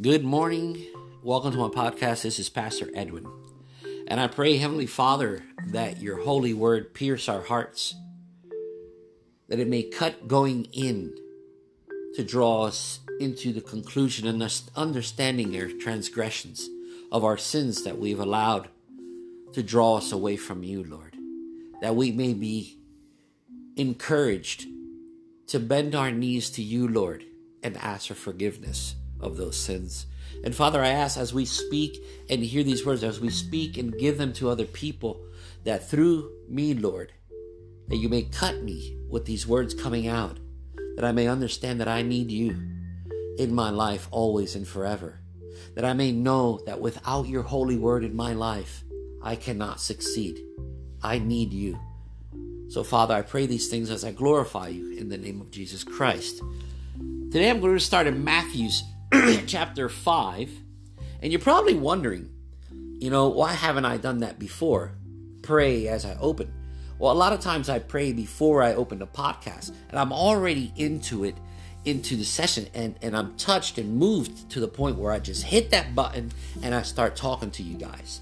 Good morning. Welcome to my podcast. This is Pastor Edwin. And I pray, Heavenly Father, that your holy word pierce our hearts, that it may cut going in to draw us into the conclusion and understanding our transgressions of our sins that we've allowed to draw us away from you, Lord. That we may be encouraged to bend our knees to you, Lord, and ask for forgiveness of those sins. And Father, I ask as we speak and hear these words, as we speak and give them to other people, that through me, Lord, that you may cut me with these words coming out, that I may understand that I need you in my life always and forever, that I may know that without your holy word in my life, I cannot succeed. I need you. So, Father, I pray these things as I glorify you in the name of Jesus Christ. Today I'm going to start in Matthew's chapter 5. And you're probably wondering, you know, why haven't I done that before? Pray as I open. Well, a lot of times I pray before I open the podcast, and I'm already into it, into the session, and, and I'm touched and moved to the point where I just hit that button and I start talking to you guys.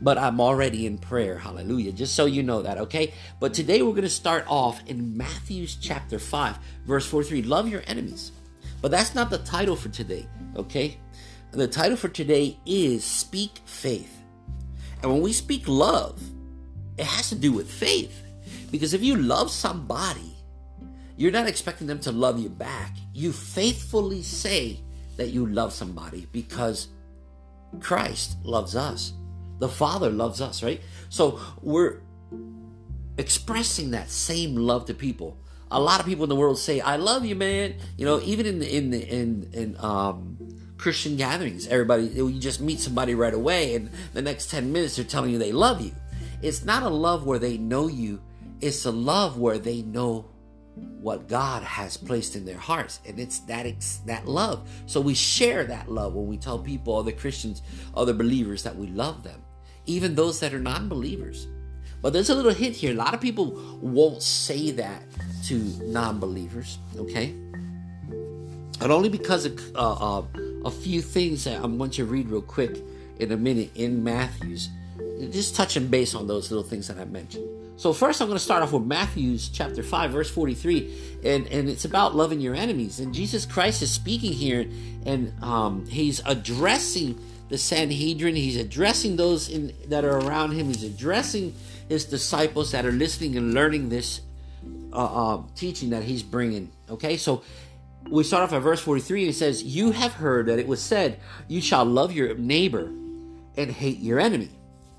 But I'm already in prayer, hallelujah, just so you know that, okay? But today we're going to start off in Matthew's chapter 5, verse 43 Love your enemies. But that's not the title for today, okay? The title for today is Speak Faith. And when we speak love, it has to do with faith. Because if you love somebody, you're not expecting them to love you back. You faithfully say that you love somebody because Christ loves us. The Father loves us, right? So we're expressing that same love to people a lot of people in the world say, "I love you, man." You know, even in in in in um, Christian gatherings, everybody you just meet somebody right away, and the next ten minutes they're telling you they love you. It's not a love where they know you. It's a love where they know what God has placed in their hearts, and it's that it's that love. So we share that love when we tell people, other Christians, other believers, that we love them, even those that are non-believers. But there's a little hint here. A lot of people won't say that to non believers, okay? And only because of uh, uh, a few things that I want you to read real quick in a minute in Matthew's, just touching base on those little things that I mentioned. So first I'm going to start off with Matthew's chapter 5 verse 43 and and it's about loving your enemies and Jesus Christ is speaking here and um, he's addressing the Sanhedrin he's addressing those in that are around him he's addressing his disciples that are listening and learning this uh, uh, teaching that he's bringing. Okay, so we start off at verse 43 it says, You have heard that it was said, You shall love your neighbor and hate your enemy.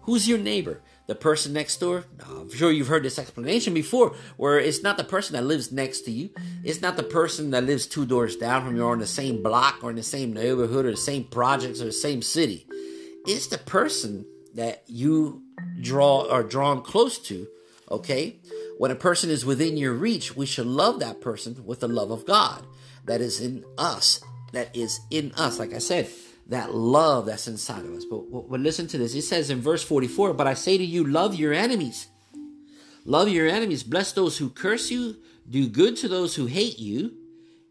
Who's your neighbor? The person next door? I'm sure you've heard this explanation before, where it's not the person that lives next to you. It's not the person that lives two doors down from you or in the same block or in the same neighborhood or the same projects or the same city. It's the person that you draw are drawn close to, okay? When a person is within your reach, we should love that person with the love of God that is in us, that is in us. Like I said, that love that's inside of us. But, but listen to this. It says in verse 44, But I say to you, love your enemies. Love your enemies. Bless those who curse you. Do good to those who hate you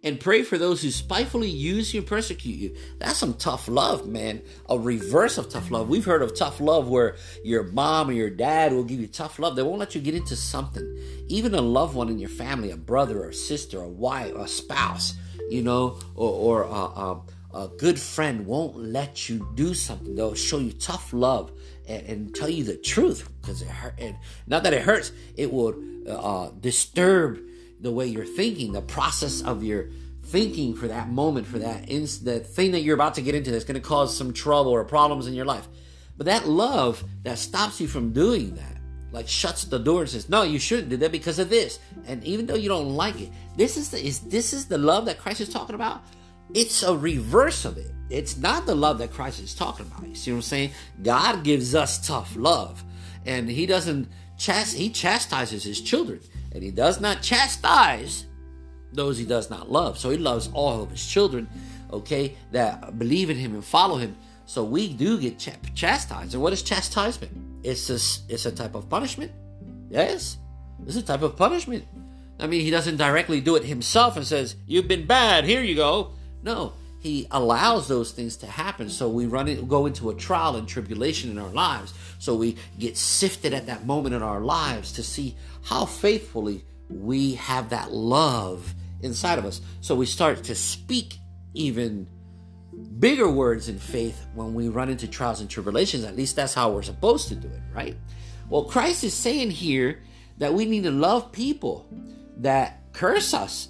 and pray for those who spitefully use you and persecute you. That's some tough love, man. A reverse of tough love. We've heard of tough love where your mom or your dad will give you tough love. They won't let you get into something. Even a loved one in your family, a brother or sister, a wife, a spouse, you know, or, or a, a, a good friend won't let you do something. They'll show you tough love and, and tell you the truth because it hurt. And not that it hurts, it will uh, disturb the way you're thinking, the process of your thinking for that moment, for that ins- the thing that you're about to get into that's going to cause some trouble or problems in your life. But that love that stops you from doing that, like shuts the door and says, "No, you shouldn't do that because of this." And even though you don't like it, this is the is this is the love that Christ is talking about. It's a reverse of it. It's not the love that Christ is talking about. You see what I'm saying? God gives us tough love, and He doesn't chast. He chastises His children and he does not chastise those he does not love. So he loves all of his children, okay, that believe in him and follow him. So we do get ch- chastised. And what is chastisement? It's a, it's a type of punishment. Yes, it's a type of punishment. I mean, he doesn't directly do it himself and says, You've been bad, here you go. No, he allows those things to happen. So we run it, go into a trial and tribulation in our lives. So we get sifted at that moment in our lives to see how faithfully we have that love inside of us. So we start to speak even bigger words in faith when we run into trials and tribulations. At least that's how we're supposed to do it, right? Well, Christ is saying here that we need to love people that curse us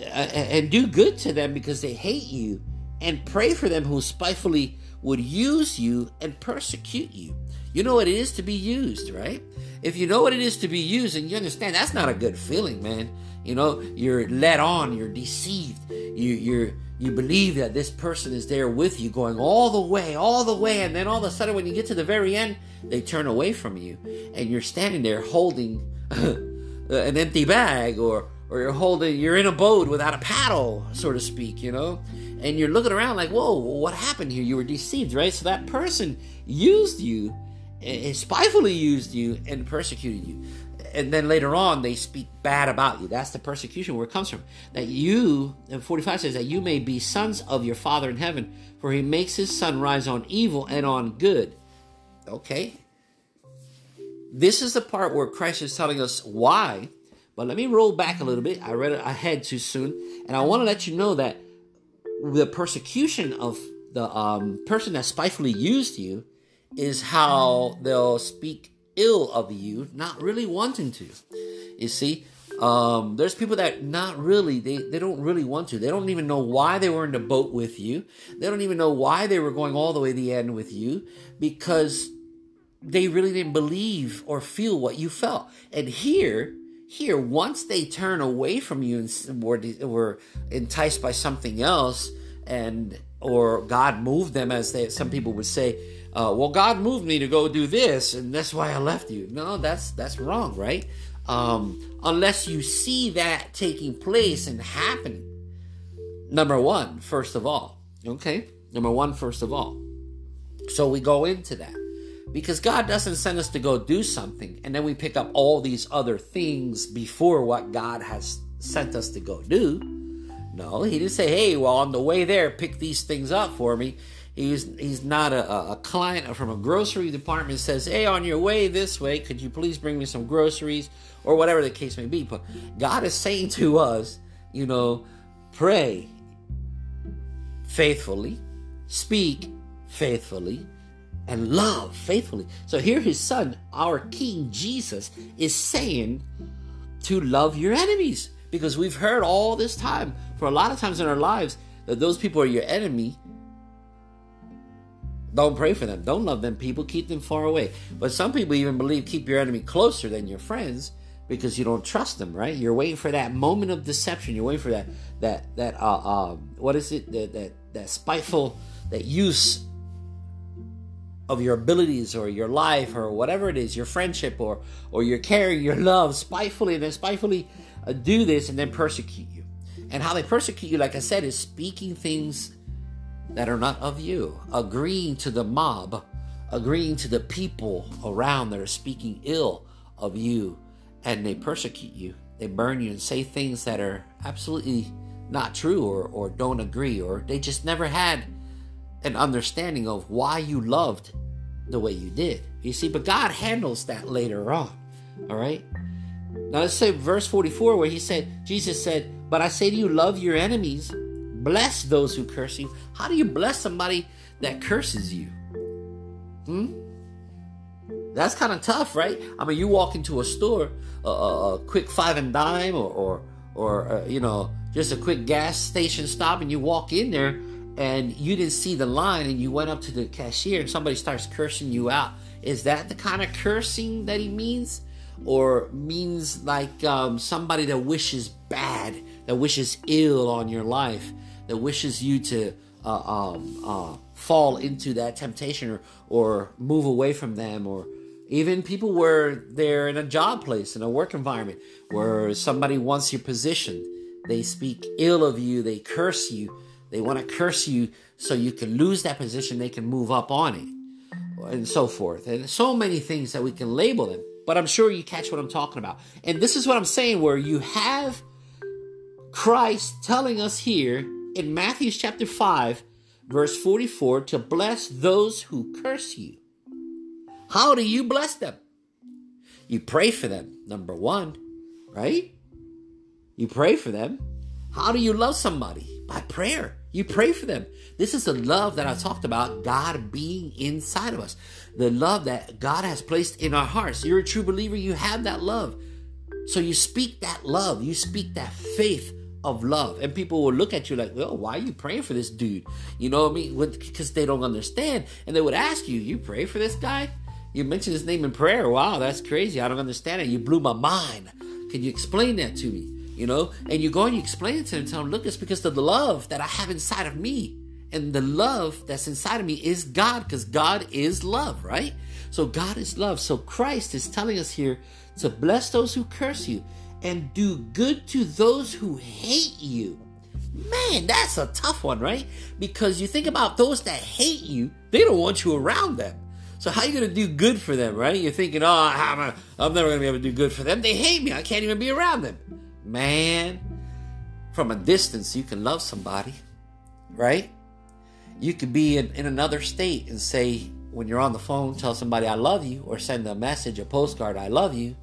uh, and do good to them because they hate you, and pray for them who spitefully would use you and persecute you. You know what it is to be used, right? If you know what it is to be used and you understand that's not a good feeling, man. You know, you're led on, you're deceived, you you're you believe that this person is there with you going all the way, all the way, and then all of a sudden when you get to the very end, they turn away from you and you're standing there holding an empty bag or or you're holding you're in a boat without a paddle so to speak you know and you're looking around like whoa what happened here? You were deceived right? So that person used you and spitefully used you and persecuted you. And then later on they speak bad about you. That's the persecution where it comes from. That you and 45 says that you may be sons of your father in heaven for he makes his sun rise on evil and on good. Okay? This is the part where christ is telling us why but let me roll back a little bit. I read ahead too soon, and I want to let you know that the persecution of the um, person that spitefully used you is how they'll speak ill of you, not really wanting to. You see, um, there's people that not really they, they don't really want to. They don't even know why they were in the boat with you. They don't even know why they were going all the way to the end with you because they really didn't believe or feel what you felt. And here here, once they turn away from you and were, were enticed by something else, and or God moved them, as they, some people would say, uh, "Well, God moved me to go do this, and that's why I left you." No, that's that's wrong, right? Um, unless you see that taking place and happening. Number one, first of all, okay. Number one, first of all. So we go into that. Because God doesn't send us to go do something and then we pick up all these other things before what God has sent us to go do. No, he didn't say, hey, well, on the way there, pick these things up for me. He's, he's not a, a client from a grocery department says, hey, on your way this way, could you please bring me some groceries or whatever the case may be. But God is saying to us, you know, pray faithfully, speak faithfully, and love faithfully. So here his son, our King Jesus, is saying to love your enemies. Because we've heard all this time, for a lot of times in our lives, that those people are your enemy. Don't pray for them. Don't love them people. Keep them far away. But some people even believe keep your enemy closer than your friends because you don't trust them, right? You're waiting for that moment of deception. You're waiting for that that that uh, uh what is it that that that spiteful that use of your abilities or your life or whatever it is, your friendship or or your care, your love, spitefully and then spitefully uh, do this and then persecute you. And how they persecute you, like I said, is speaking things that are not of you, agreeing to the mob, agreeing to the people around that are speaking ill of you, and they persecute you. They burn you and say things that are absolutely not true or, or don't agree, or they just never had an understanding of why you loved the way you did. You see, but God handles that later on. All right? Now let's say verse 44 where he said, Jesus said, But I say to you, love your enemies, bless those who curse you. How do you bless somebody that curses you? Hmm? That's kind of tough, right? I mean, you walk into a store, a, a, quick five and dime, or, or, or uh, you know, just a quick gas station stop, and you walk in there, and you didn't see the line and you went up to the cashier and somebody starts cursing you out. Is that the kind of cursing that he means? Or means like um, somebody that wishes bad that wishes ill on your life that wishes you to uh, um, uh, fall into that temptation or, or move away from them or even people where they're in a job place in a work environment where somebody wants your position. They speak ill of you they curse you they want to curse you so you can lose that position, they can move up on it, and so forth. And so many things that we can label them. But I'm sure you catch what I'm talking about. And this is what I'm saying where you have Christ telling us here in Matthew chapter 5, verse 44, to bless those who curse you. How do you bless them? You pray for them, number one, right? You pray for them. How do you love somebody? By prayer. You pray for them. This is the love that I talked about, God being inside of us. The love that God has placed in our hearts. You're a true believer, you have that love. So you speak that love, you speak that faith of love. And people will look at you like, well, why are you praying for this dude? You know what I mean? Because they don't understand. And they would ask you, you pray for this guy? You mentioned his name in prayer. Wow, that's crazy. I don't understand it. You blew my mind. Can you explain that to me? You know? And you go and you explain it to him, tell him, look, it's because of the love that I have inside of me. And the love that's inside of me is God, because God is love, right? So God is love. So Christ is telling us here to bless those who curse you and do good to those who hate you. Man, that's a tough one, right? Because you think about those that hate you, they don't want you around them. So how are you going to do good for them, right? You're thinking, oh, I'm, a, I'm never going to be able to do good for them. They hate me. I can't even be around them. Man, from a distance, you can love somebody, right? You could be in, in another state and say, when you're on the phone, tell somebody I love you, or send a message, a postcard, I love you.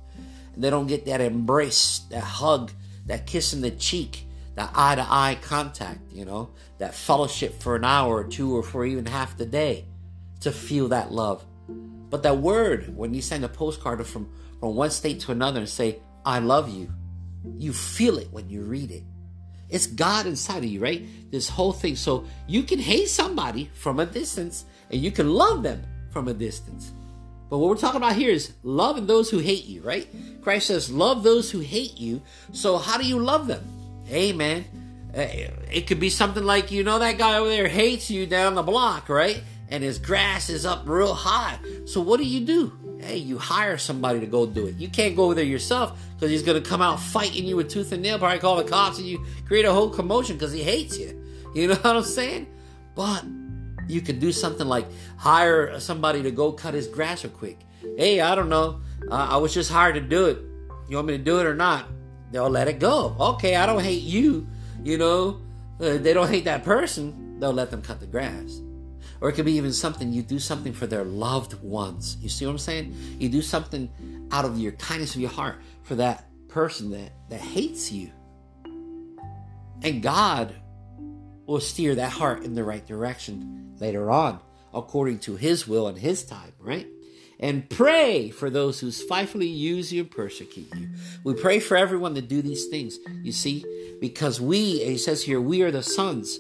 And they don't get that embrace, that hug, that kiss in the cheek, that eye to eye contact, you know, that fellowship for an hour or two or for even half the day to feel that love. But that word, when you send a postcard from, from one state to another and say, I love you, you feel it when you read it. It's God inside of you, right? This whole thing. So you can hate somebody from a distance and you can love them from a distance. But what we're talking about here is loving those who hate you, right? Christ says, Love those who hate you. So how do you love them? Man. Eh, it could be something like, you know, that guy over there hates you down the block, right? and his grass is up real high. So what do you do? Hey, you hire somebody to go do it. You can't go there yourself because he's going to come out fighting you with tooth and nail. Probably call the cops and you create a whole commotion because he hates you. You know what I'm saying? But you can do something like hire somebody to go cut his grass real quick. Hey, I don't know. Uh, I was just hired to do it. You want me to do it or not? They'll let it go. Okay, I don't hate you. You know, uh, they don't hate that person. They'll let them cut the grass. Or it could be even something you do something for their loved ones. You see what I'm saying? You do something out of your kindness of your heart for that person that, that hates you. And God will steer that heart in the right direction later on, according to His will and His time, right? And pray for those who spitefully use you and persecute you. We pray for everyone to do these things, you see, because we, he says here, we are the sons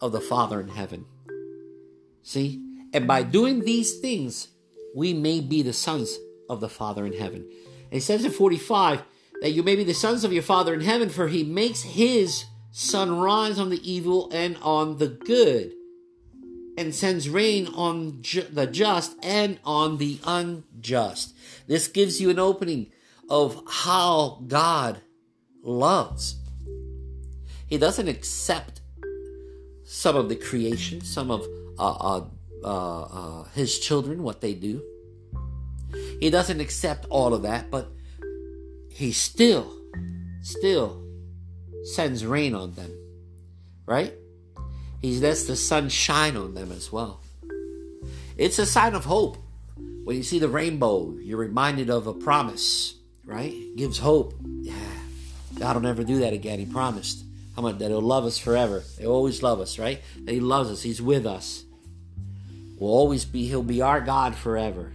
of the Father in heaven. See? And by doing these things, we may be the sons of the Father in heaven. And he says in 45 that you may be the sons of your Father in heaven, for he makes his sun rise on the evil and on the good, and sends rain on ju- the just and on the unjust. This gives you an opening of how God loves. He doesn't accept some of the creation, some of uh, uh, uh, his children, what they do. He doesn't accept all of that, but he still, still sends rain on them, right? He lets the sun shine on them as well. It's a sign of hope. When you see the rainbow, you're reminded of a promise, right? Gives hope. Yeah, God will never do that again. He promised. How much that He'll love us forever. He'll always love us, right? That He loves us. He's with us will always be, He'll be our God forever.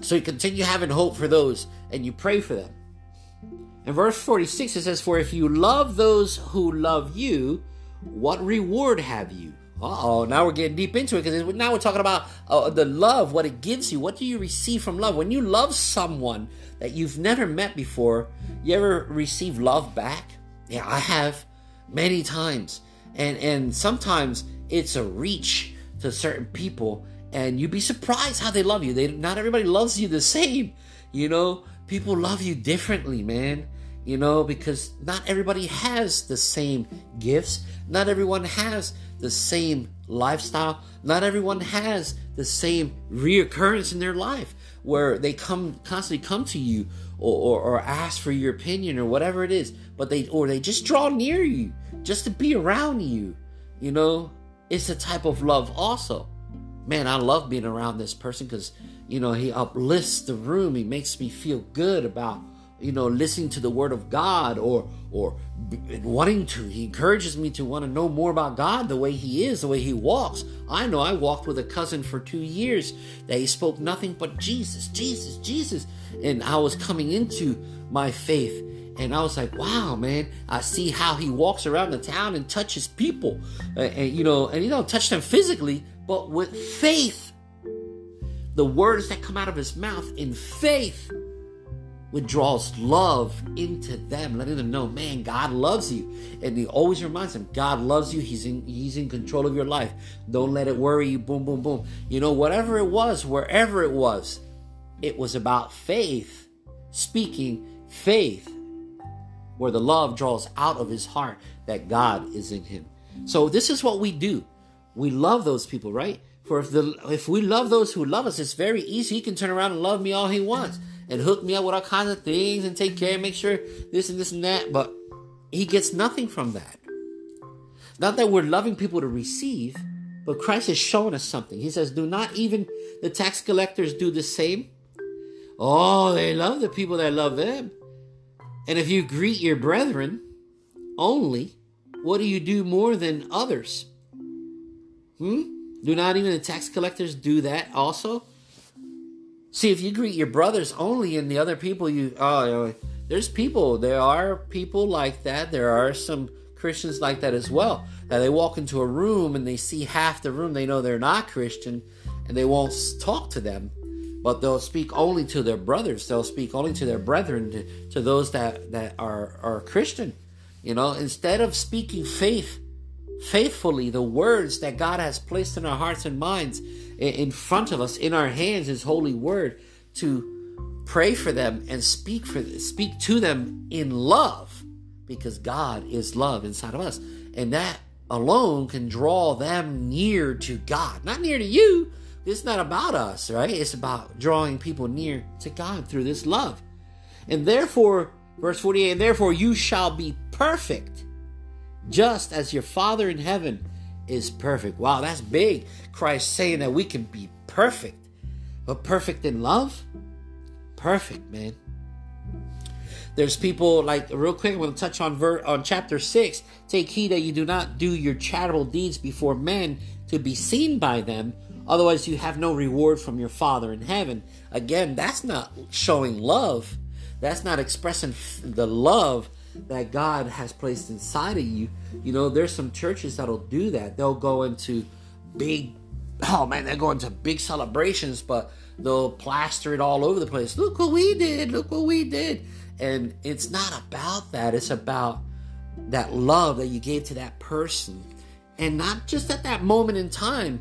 So you continue having hope for those and you pray for them. In verse 46, it says, For if you love those who love you, what reward have you? Uh oh, now we're getting deep into it because now we're talking about uh, the love, what it gives you. What do you receive from love? When you love someone that you've never met before, you ever receive love back? Yeah, I have many times. And and sometimes it's a reach to certain people and you'd be surprised how they love you. They not everybody loves you the same you know? People love you differently man you know? Because not everybody has the same gifts. Not everyone has the same lifestyle. Not everyone has the same reoccurrence in their life where they come constantly come to you or, or, or ask for your opinion or whatever it is, but they or they just draw near you just to be around you. You know, it's a type of love also. Man, I love being around this person because you know he uplifts the room. He makes me feel good about you know listening to the word of god or or wanting to he encourages me to want to know more about god the way he is the way he walks i know i walked with a cousin for two years that he spoke nothing but jesus jesus jesus and i was coming into my faith and I was like, wow, man, I see how he walks around the town and touches people. And, and, you know, and he don't touch them physically, but with faith. The words that come out of his mouth in faith withdraws love into them, letting them know, man, God loves you. And he always reminds them, God loves you. He's in He's in control of your life. Don't let it worry you. Boom, boom, boom. You know, whatever it was, wherever it was, it was about faith, speaking faith, where the love draws out of his heart that God is in him. So this is what we do. We love those people, right? For if the if we love those who love us, it's very easy. He can turn around and love me all he wants and hook me up with all kinds of things and take care and make sure this and this and that. But he gets nothing from that. Not that we're loving people to receive, but Christ is showing us something. He says, Do not even the tax collectors do the same? Oh, they love the people that love them. And if you greet your brethren only, what do you do more than others? Hmm? Do not even the tax collectors do that also? See, if you greet your brothers only and the other people you oh there's people, there are people like that. There are some Christians like that as well. That they walk into a room and they see half the room, they know they're not Christian, and they won't talk to them. But they'll speak only to their brothers. They'll speak only to their brethren, to, to those that, that are, are Christian. You know, instead of speaking faith faithfully the words that God has placed in our hearts and minds in front of us in our hands his holy word to pray for them and speak for speak to them in love because God is love inside of us and that alone can draw them near to God not near to you it's not about us right it's about drawing people near to God through this love and therefore verse 48 and therefore you shall be perfect just as your Father in heaven is perfect. Wow, that's big. Christ saying that we can be perfect. But perfect in love? Perfect, man. There's people like real quick. I'm going to touch on ver- on chapter six. Take heed that you do not do your charitable deeds before men to be seen by them. Otherwise, you have no reward from your Father in heaven. Again, that's not showing love. That's not expressing the love that God has placed inside of you. You know, there's some churches that'll do that. They'll go into big, oh man, they're going to big celebrations, but they'll plaster it all over the place. Look what we did. Look what we did. And it's not about that. It's about that love that you gave to that person. And not just at that moment in time,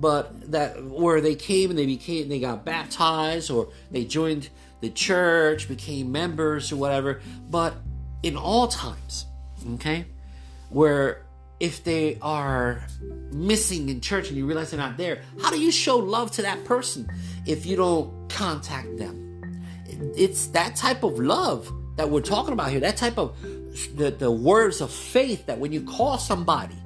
but that where they came and they became they got baptized or they joined the church, became members or whatever, but in all times, okay? Where if they are missing in church and you realize they're not there, how do you show love to that person if you don't contact them? It's that type of love that we're talking about here, that type of the, the words of faith that when you call somebody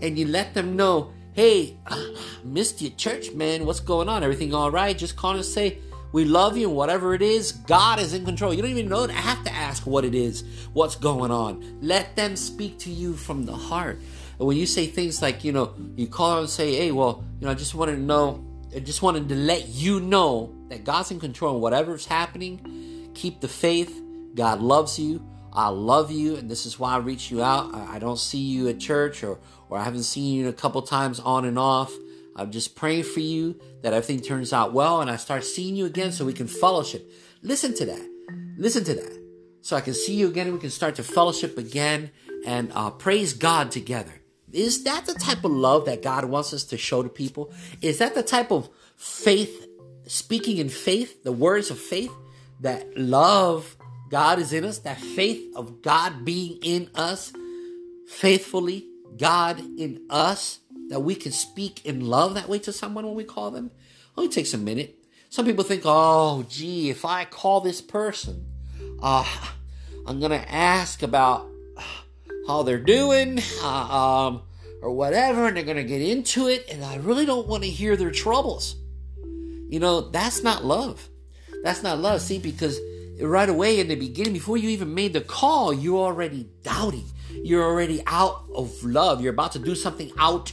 and you let them know, hey, ah, missed your church, man, what's going on? Everything all right? Just call and say, we love you, and whatever it is, God is in control. You don't even know. I have to ask what it is, what's going on. Let them speak to you from the heart. And when you say things like, you know, you call and say, hey, well, you know, I just wanted to know, I just wanted to let you know that God's in control and whatever's happening, keep the faith. God loves you. I love you, and this is why I reach you out. I don't see you at church, or or I haven't seen you in a couple times on and off. I'm just praying for you that everything turns out well and I start seeing you again so we can fellowship. Listen to that. Listen to that. So I can see you again and we can start to fellowship again and uh, praise God together. Is that the type of love that God wants us to show to people? Is that the type of faith, speaking in faith, the words of faith, that love God is in us, that faith of God being in us, faithfully, God in us? that we can speak in love that way to someone when we call them? Only takes a minute. Some people think, oh, gee, if I call this person, uh, I'm going to ask about how they're doing, uh, um, or whatever, and they're going to get into it, and I really don't want to hear their troubles. You know, that's not love. That's not love. See, because right away in the beginning, before you even made the call, you're already doubting. You're already out of love. You're about to do something out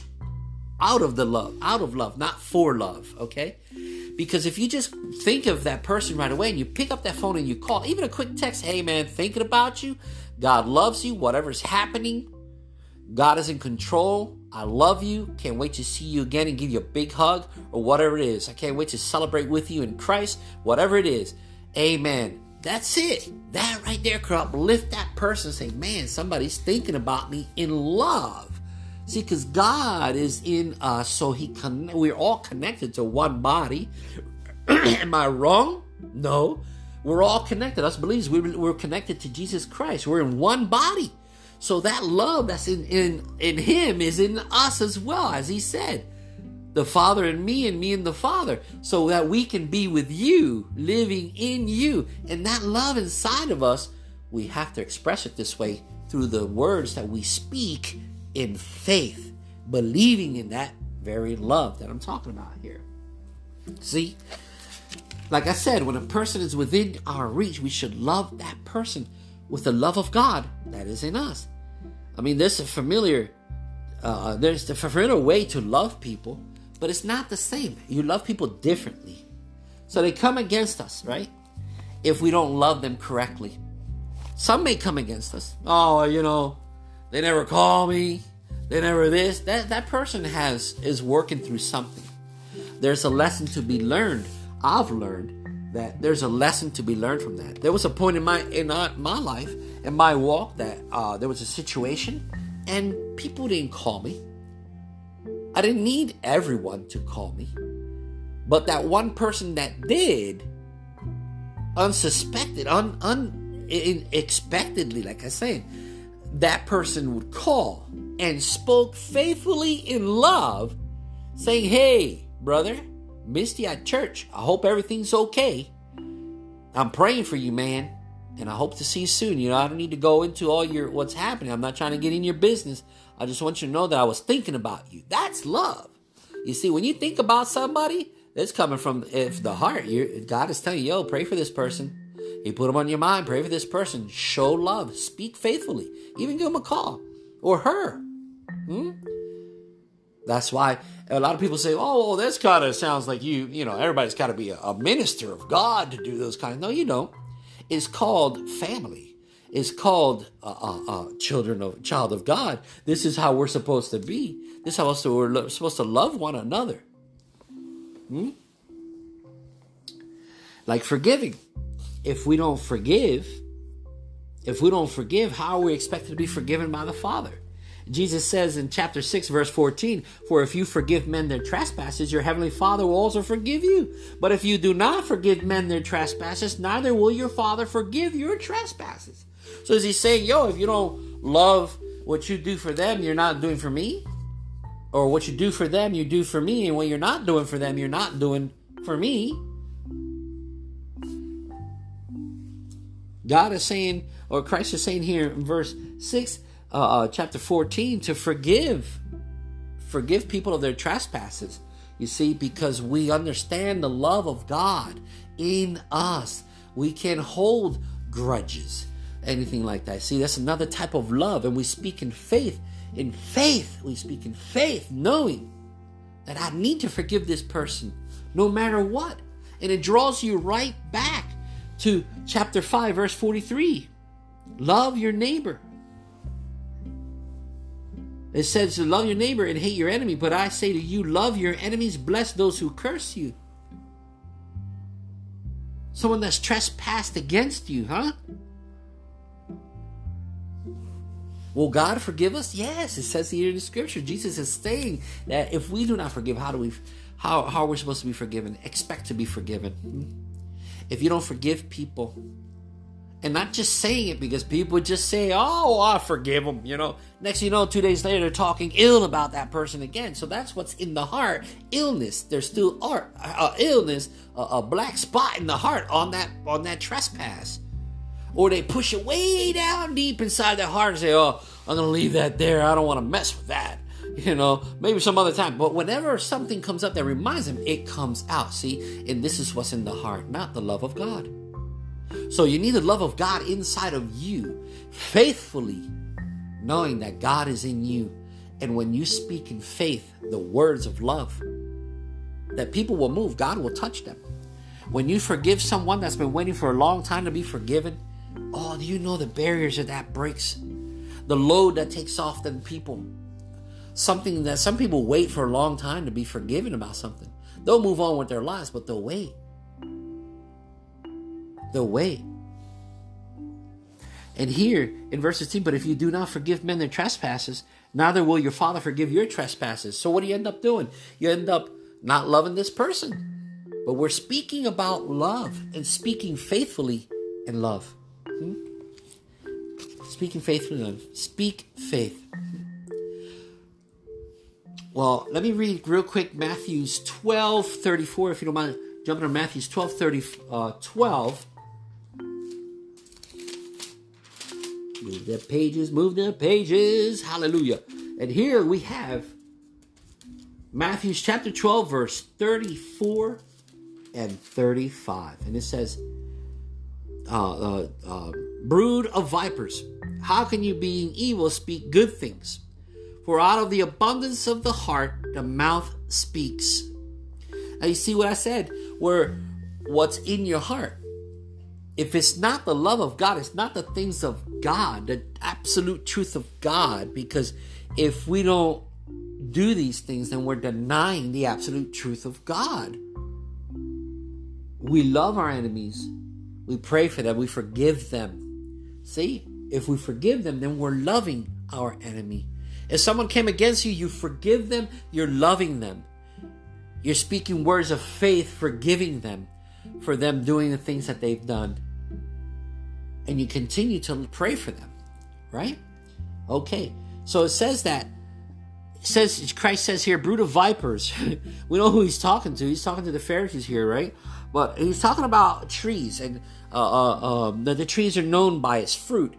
out of the love, out of love, not for love, okay? Because if you just think of that person right away and you pick up that phone and you call, even a quick text, hey man, thinking about you, God loves you, whatever's happening, God is in control. I love you. Can't wait to see you again and give you a big hug or whatever it is. I can't wait to celebrate with you in Christ, whatever it is. Amen. That's it. That right there could uplift that person say, man, somebody's thinking about me in love. See, because God is in us, so He con- we're all connected to one body. Am I wrong? No. We're all connected. Us believers, we're, we're connected to Jesus Christ. We're in one body. So that love that's in, in, in Him is in us as well, as He said. The Father and me, and me and the Father. So that we can be with you, living in you. And that love inside of us, we have to express it this way through the words that we speak in faith, believing in that very love that I'm talking about here. See, like I said, when a person is within our reach, we should love that person with the love of God that is in us. I mean, there's a familiar, uh, there's a familiar way to love people, but it's not the same. You love people differently. So they come against us, right? If we don't love them correctly. Some may come against us. Oh, you know, they never call me. They never this. That that person has is working through something. There's a lesson to be learned. I've learned that there's a lesson to be learned from that. There was a point in my in my life in my walk that uh, there was a situation and people didn't call me. I didn't need everyone to call me, but that one person that did, unsuspected, un, unexpectedly, like I said that person would call and spoke faithfully in love, saying, Hey, brother, missed you at church. I hope everything's okay. I'm praying for you, man, and I hope to see you soon. You know, I don't need to go into all your what's happening. I'm not trying to get in your business. I just want you to know that I was thinking about you. That's love. You see, when you think about somebody, it's coming from if the heart. God is telling you, yo, pray for this person. He put them on your mind. Pray for this person. Show love. Speak faithfully. Even give them a call or her. Hmm? That's why a lot of people say, "Oh, well, this kind of sounds like you. You know, everybody's got to be a, a, minister of God to do those kind of." No, you don't. It's called family. It's called uh, uh, uh, children of child of God. This is how we're supposed to be. This is how we're supposed to love one another. Hmm? Like forgiving if we don't forgive, if we don't forgive, how are we expected to be forgiven by the Father? Jesus says in chapter 6, verse 14, For if you forgive men their trespasses, your heavenly Father will also forgive you. But if you do not forgive men their trespasses, neither will your Father forgive your trespasses. So is he saying, yo, if you don't love what you do for them, you're not doing for me? Or what you do for them, you do for me, and what you're not doing for them, you're not doing for me? God is saying, or Christ is saying here in verse 6, uh, uh, chapter 14, to forgive. Forgive people of their trespasses. You see, because we understand the love of God in us. We can hold grudges, anything like that. See, that's another type of love. And we speak in faith. In faith, we speak in faith, knowing that I need to forgive this person no matter what. And it draws you right back to chapter 5, verse 43. Love your neighbor. It says to love your neighbor and hate your enemy, but I say to you, love your enemies, bless those who curse you. Someone that's trespassed against you, huh? Will God forgive us? Yes, it says here in the scripture. Jesus is saying that if we do not forgive, how do we how, how are we supposed to be forgiven? Expect to be forgiven. Hmm? If you don't forgive people, and not just saying it because people just say, "Oh, I forgive them," you know. Next, you know, two days later, they're talking ill about that person again. So that's what's in the heart: illness. There's still art, uh, illness, uh, a black spot in the heart on that on that trespass, or they push it way down deep inside their heart and say, "Oh, I'm gonna leave that there. I don't want to mess with that." You know, maybe some other time. But whenever something comes up that reminds them, it comes out. See, and this is what's in the heart, not the love of God. So you need the love of God inside of you, faithfully knowing that God is in you. And when you speak in faith the words of love, that people will move, God will touch them. When you forgive someone that's been waiting for a long time to be forgiven, oh, do you know the barriers that that breaks? The load that takes off the people. Something that some people wait for a long time to be forgiven about something. They'll move on with their lives, but they'll wait They'll wait. And here in verse 16, but if you do not forgive men their trespasses, neither will your Father forgive your trespasses. So what do you end up doing? You end up not loving this person. But we're speaking about love and speaking faithfully in love. Speaking faith in love. Speak faith. Well, let me read real quick Matthew's 12 34, if you don't mind jumping to Matthew's 12 30, uh, 12. Move the pages, move the pages. Hallelujah. And here we have Matthew's chapter 12, verse 34 and 35. And it says, uh, uh, uh, Brood of vipers, how can you, being evil, speak good things? For out of the abundance of the heart, the mouth speaks. Now, you see what I said? Where what's in your heart if it's not the love of God, it's not the things of God, the absolute truth of God, because if we don't do these things, then we're denying the absolute truth of God. We love our enemies, we pray for them, we forgive them. See, if we forgive them, then we're loving our enemy. If someone came against you, you forgive them, you're loving them. You're speaking words of faith, forgiving them for them doing the things that they've done and you continue to pray for them, right? Okay, so it says that. Says Christ says here, brood of vipers. we know who he's talking to. He's talking to the Pharisees here, right? But he's talking about trees, and uh, uh, um, the, the trees are known by its fruit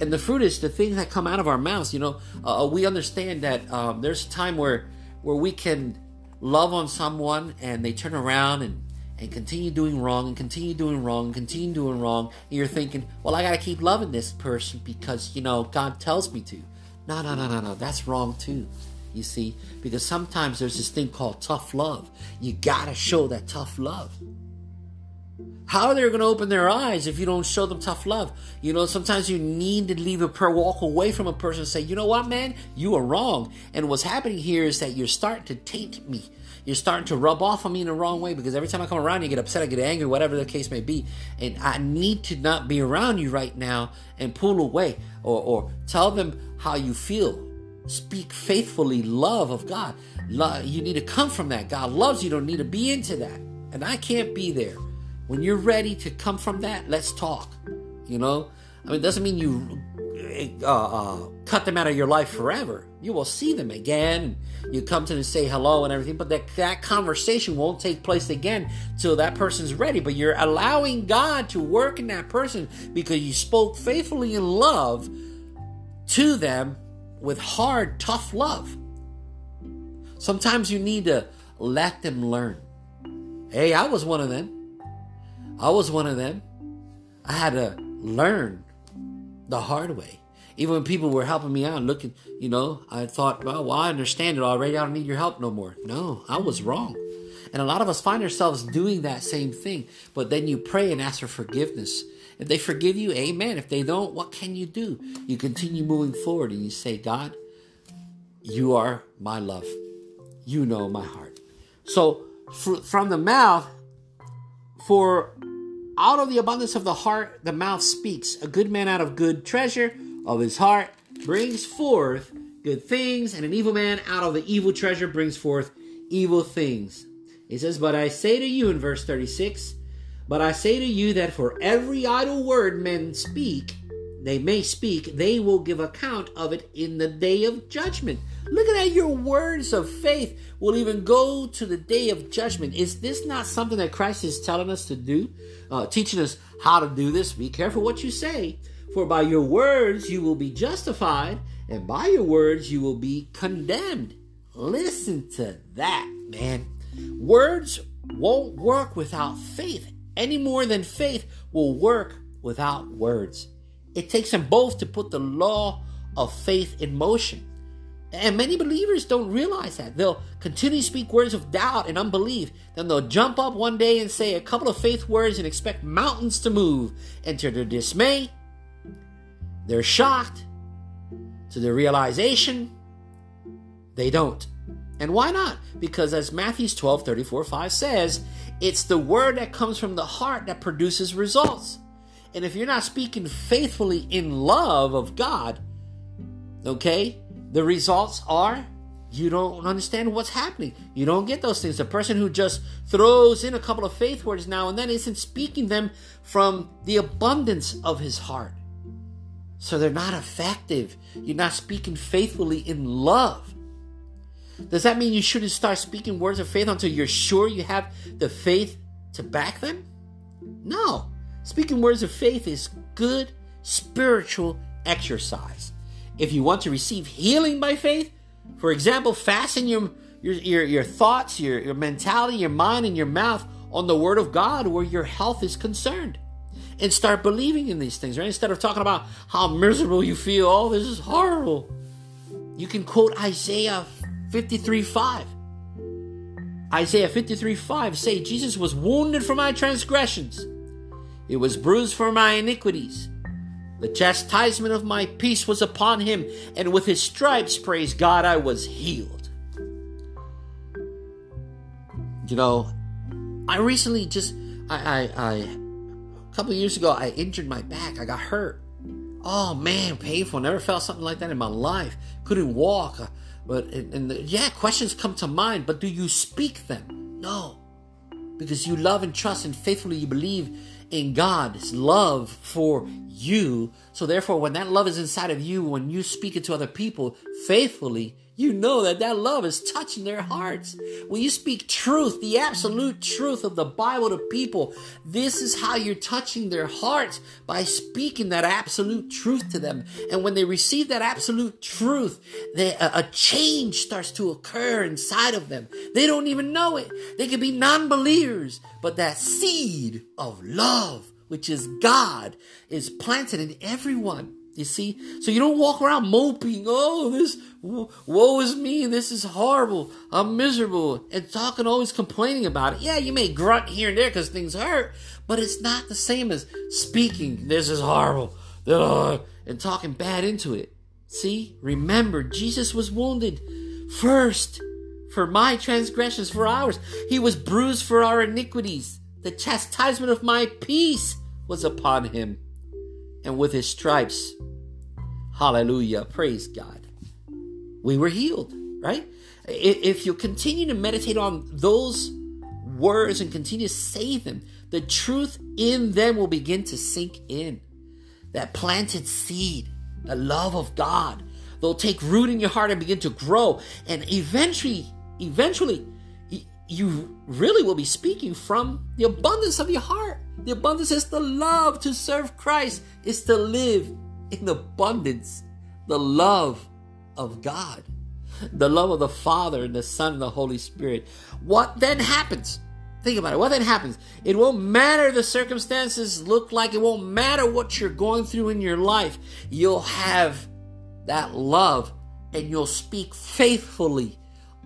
and the fruit is the things that come out of our mouths. You know, uh, uh we understand that um, there's a time where where we can love on someone and they turn around and and continue doing wrong and continue doing wrong and continue doing wrong and you're thinking well i gotta keep loving this person because you know god tells me to no no no no no. That's wrong too you see? Because sometimes there's this thing called tough love. You gotta show that tough love. How are they going to open their eyes if you don't show them tough love? You know, sometimes you need to leave a per walk away from a person and say, you know what, man, you are wrong. And what's happening here is that you're starting to taint me you're starting to rub off on me in the wrong way because every time I come around, you get upset, I get angry, whatever the case may be. And I need to not be around you right now and pull away or, or tell them how you feel. Speak faithfully, love of God. Love, you need to come from that. God loves you, don't need to be into that. And I can't be there. When you're ready to come from that, let's talk. You know? I mean, it doesn't mean you uh, uh, cut them out of your life forever. You will see them again. You come to them and say hello and everything, but that, that conversation won't take place again till that person's ready. But you're allowing God to work in that person because you spoke faithfully in love to them with hard, tough love. Sometimes you need to let them learn. Hey, I was one of them. I was one of them. I had to learn the hard way. Even when people were helping me out, looking, you know, I thought, well, well, I understand it already. I don't need your help no more. No, I was wrong. And a lot of us find ourselves doing that same thing. But then you pray and ask for forgiveness. If they forgive you, amen. If they don't, what can you do? You continue moving forward and you say, God, you are my love. You know my heart. So from the mouth, for out of the abundance of the heart, the mouth speaks. A good man out of good treasure of his heart brings forth good things, and an evil man out of the evil treasure brings forth evil things. He says, But I say to you in verse 36, But I say to you that for every idle word men speak, they may speak, they will give account of it in the day of judgment. Look at that, your words of faith will even go to the day of judgment. Is this not something that Christ is telling us to do? Uh, teaching us how to do this? Be careful what you say, for by your words you will be justified, and by your words you will be condemned. Listen to that, man. Words won't work without faith any more than faith will work without words. It takes them both to put the law of faith in motion. And many believers don't realize that. They'll continue to speak words of doubt and unbelief. Then they'll jump up one day and say a couple of faith words and expect mountains to move. And to their dismay, they're shocked. To the realization, they don't. And why not? Because as Matthew 12 34 5 says, it's the word that comes from the heart that produces results. And if you're not speaking faithfully in love of God, okay, the results are you don't understand what's happening. You don't get those things. The person who just throws in a couple of faith words now and then isn't speaking them from the abundance of his heart. So they're not effective. You're not speaking faithfully in love. Does that mean you shouldn't start speaking words of faith until you're sure you have the faith to back them? No. Speaking words of faith is good spiritual exercise. If you want to receive healing by faith, for example, fasten your your, your, your thoughts, your, your mentality, your mind, and your mouth on the Word of God where your health is concerned. And start believing in these things, right? Instead of talking about how miserable you feel, oh, this is horrible. You can quote Isaiah 53 5. Isaiah 53 5 say, Jesus was wounded for my transgressions it was bruised for my iniquities. The chastisement of my peace was upon him, and with his stripes, praise God, I was healed. You know, I recently just, I, I, I couple years ago, I injured my back. I got hurt. Oh man, painful. Never felt something like that in my life. Couldn't walk. Uh, but and, and the, yeah, questions come to mind. But do you speak them? No, because you love and trust and faithfully you believe in God's love for you. So therefore, when that love is inside of you, when you speak it to other people faithfully, you know that that love is touching their hearts. When you speak truth, the absolute truth of the Bible to people, this is how you're touching their hearts by speaking that absolute truth to them. And when they receive that absolute truth, they, a, a change starts to occur inside of them. They don't even know it. They could be non believers, but that seed of love, which is God, is planted in everyone. You see? So you don't walk around moping, oh, this, woe is me, this is horrible, I'm miserable, and talking, always complaining about it. Yeah, you may grunt here and there because things hurt, but it's not the same as speaking, this is horrible, uh, and talking bad into it. See? Remember, Jesus was wounded first for my transgressions, for ours. He was bruised for our iniquities. The chastisement of my peace was upon him and with his stripes, hallelujah, praise God, we were healed, right? If you continue to meditate on those words and continue to say them, the truth in them will begin to sink in. That planted seed, the love of God, they'll take root in your heart and begin to grow. And eventually, eventually, you really will be speaking from the abundance of your heart. The abundance is the love to serve Christ, is to live in the abundance, the love of God, the love of the Father and the Son and the Holy Spirit. What then happens? Think about it. What then happens? It won't matter the circumstances look like, it won't matter what you're going through in your life. You'll have that love and you'll speak faithfully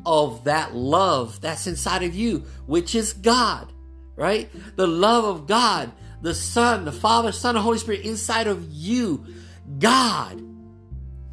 of that love that's inside of you, which is God, right? The love of God, the Son, the Father, Son, and Holy Spirit inside of you. God,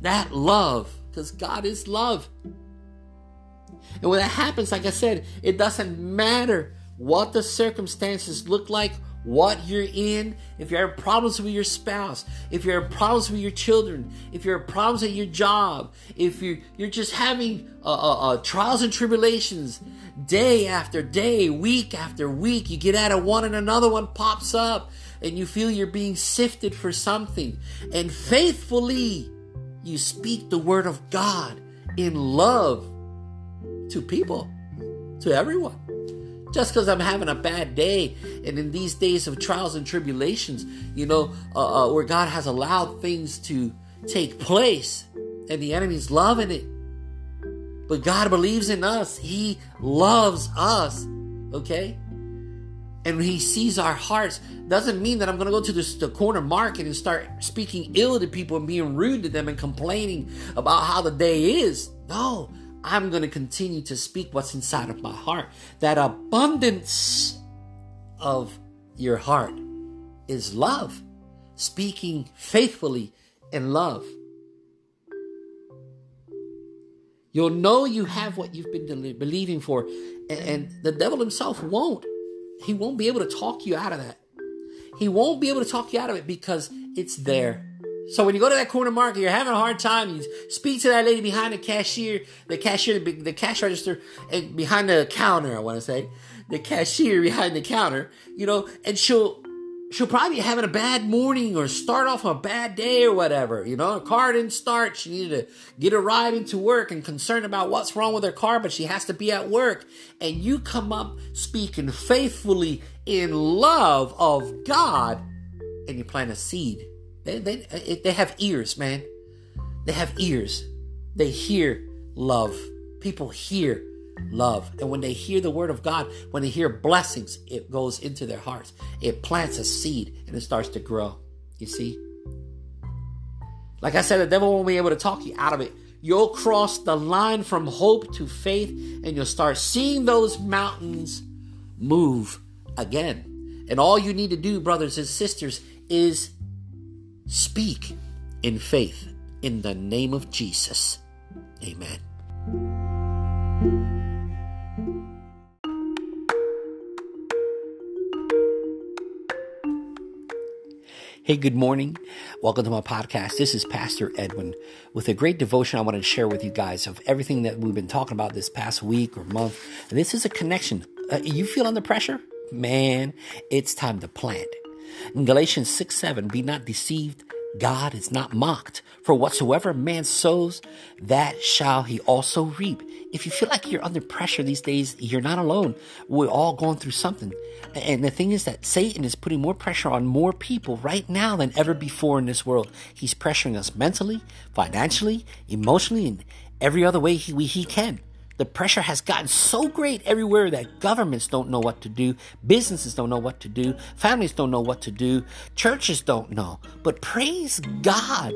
that love, because God is love. And when that happens, like I said, it doesn't matter what the circumstances look like, what you're in, if you're having problems with your spouse, if you're having problems with your children, if you're having problems at your job, if you're, you're just having uh, uh, uh, trials and tribulations day after day, week after week, you get out of one and another one pops up and you feel you're being sifted for something. And faithfully, you speak the word of God in love to people, to everyone. Just because I'm having a bad day, and in these days of trials and tribulations, you know, uh, uh, where God has allowed things to take place, and the enemy's loving it. But God believes in us. He loves us. Okay? And He sees our hearts, doesn't mean that I'm going to go to the, the corner market and start speaking ill to people and being rude to them and complaining about how the day is. No, I'm going to continue to speak what's inside of my heart. That abundance of your heart is love, speaking faithfully in love. You'll know you have what you've been believing for, and the devil himself won't. He won't be able to talk you out of that. He won't be able to talk you out of it because it's there. So when you go to that corner market, you're having a hard time. You speak to that lady behind the cashier, the cashier, the, the cash register, and behind the counter. I want to say the cashier behind the counter. You know, and she'll she'll probably be having a bad morning or start off a bad day or whatever. You know, her car didn't start. She needed to get a ride into work and concerned about what's wrong with her car, but she has to be at work. And you come up speaking faithfully in love of God, and you plant a seed they, they, they have ears, man. They have ears. They hear love. People hear love. And when they hear the word of God, when they hear blessings, it goes into their hearts. It plants a seed and it starts to grow. You see? Like I said, the devil won't be able to talk you out of it. You'll cross the line from hope to faith and you'll start seeing those mountains move again. And all you need to do, brothers and sisters, is Speak in faith in the name of Jesus. Amen. Hey, good morning. Welcome to my podcast. This is Pastor Edwin with a great devotion I want to share with you guys of everything that we've been talking about this past week or month. And this is a connection. Uh, you feel under pressure? Man, it's time to plant. In Galatians 6 7, be not deceived. God is not mocked. For whatsoever man sows, that shall he also reap. If you feel like you're under pressure these days, you're not alone. We're all going through something. And the thing is that Satan is putting more pressure on more people right now than ever before in this world. He's pressuring us mentally, financially, emotionally, and every other way he, he can. The pressure has gotten so great everywhere that governments don't know what to do, businesses don't know what to do, families don't know what to do, churches don't know. But praise God,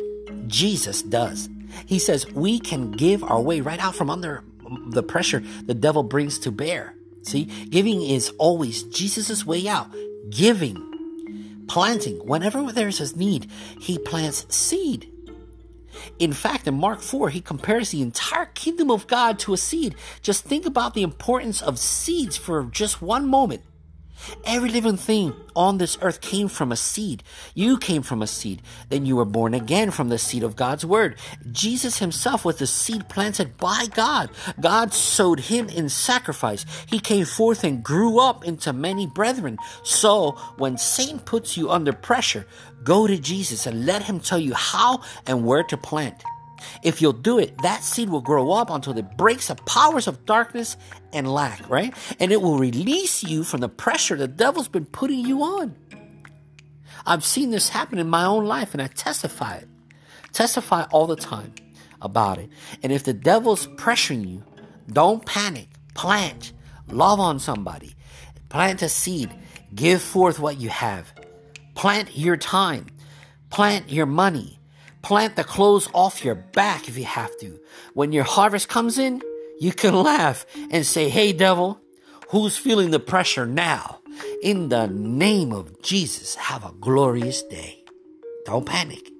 Jesus does. He says we can give our way right out from under the pressure the devil brings to bear. See, giving is always Jesus' way out. Giving, planting, whenever there's a need, he plants seed. In fact, in Mark 4, he compares the entire kingdom of God to a seed. Just think about the importance of seeds for just one moment. Every living thing on this earth came from a seed. You came from a seed. Then you were born again from the seed of God's word. Jesus himself was the seed planted by God. God sowed him in sacrifice. He came forth and grew up into many brethren. So when Satan puts you under pressure, go to Jesus and let him tell you how and where to plant. If you'll do it, that seed will grow up until it breaks the powers of darkness and lack, right? And it will release you from the pressure the devil's been putting you on. I've seen this happen in my own life and I testify it. Testify all the time about it. And if the devil's pressuring you, don't panic. Plant. Love on somebody. Plant a seed. Give forth what you have. Plant your time. Plant your money. Plant the clothes off your back if you have to. When your harvest comes in, you can laugh and say, Hey, devil, who's feeling the pressure now? In the name of Jesus, have a glorious day. Don't panic.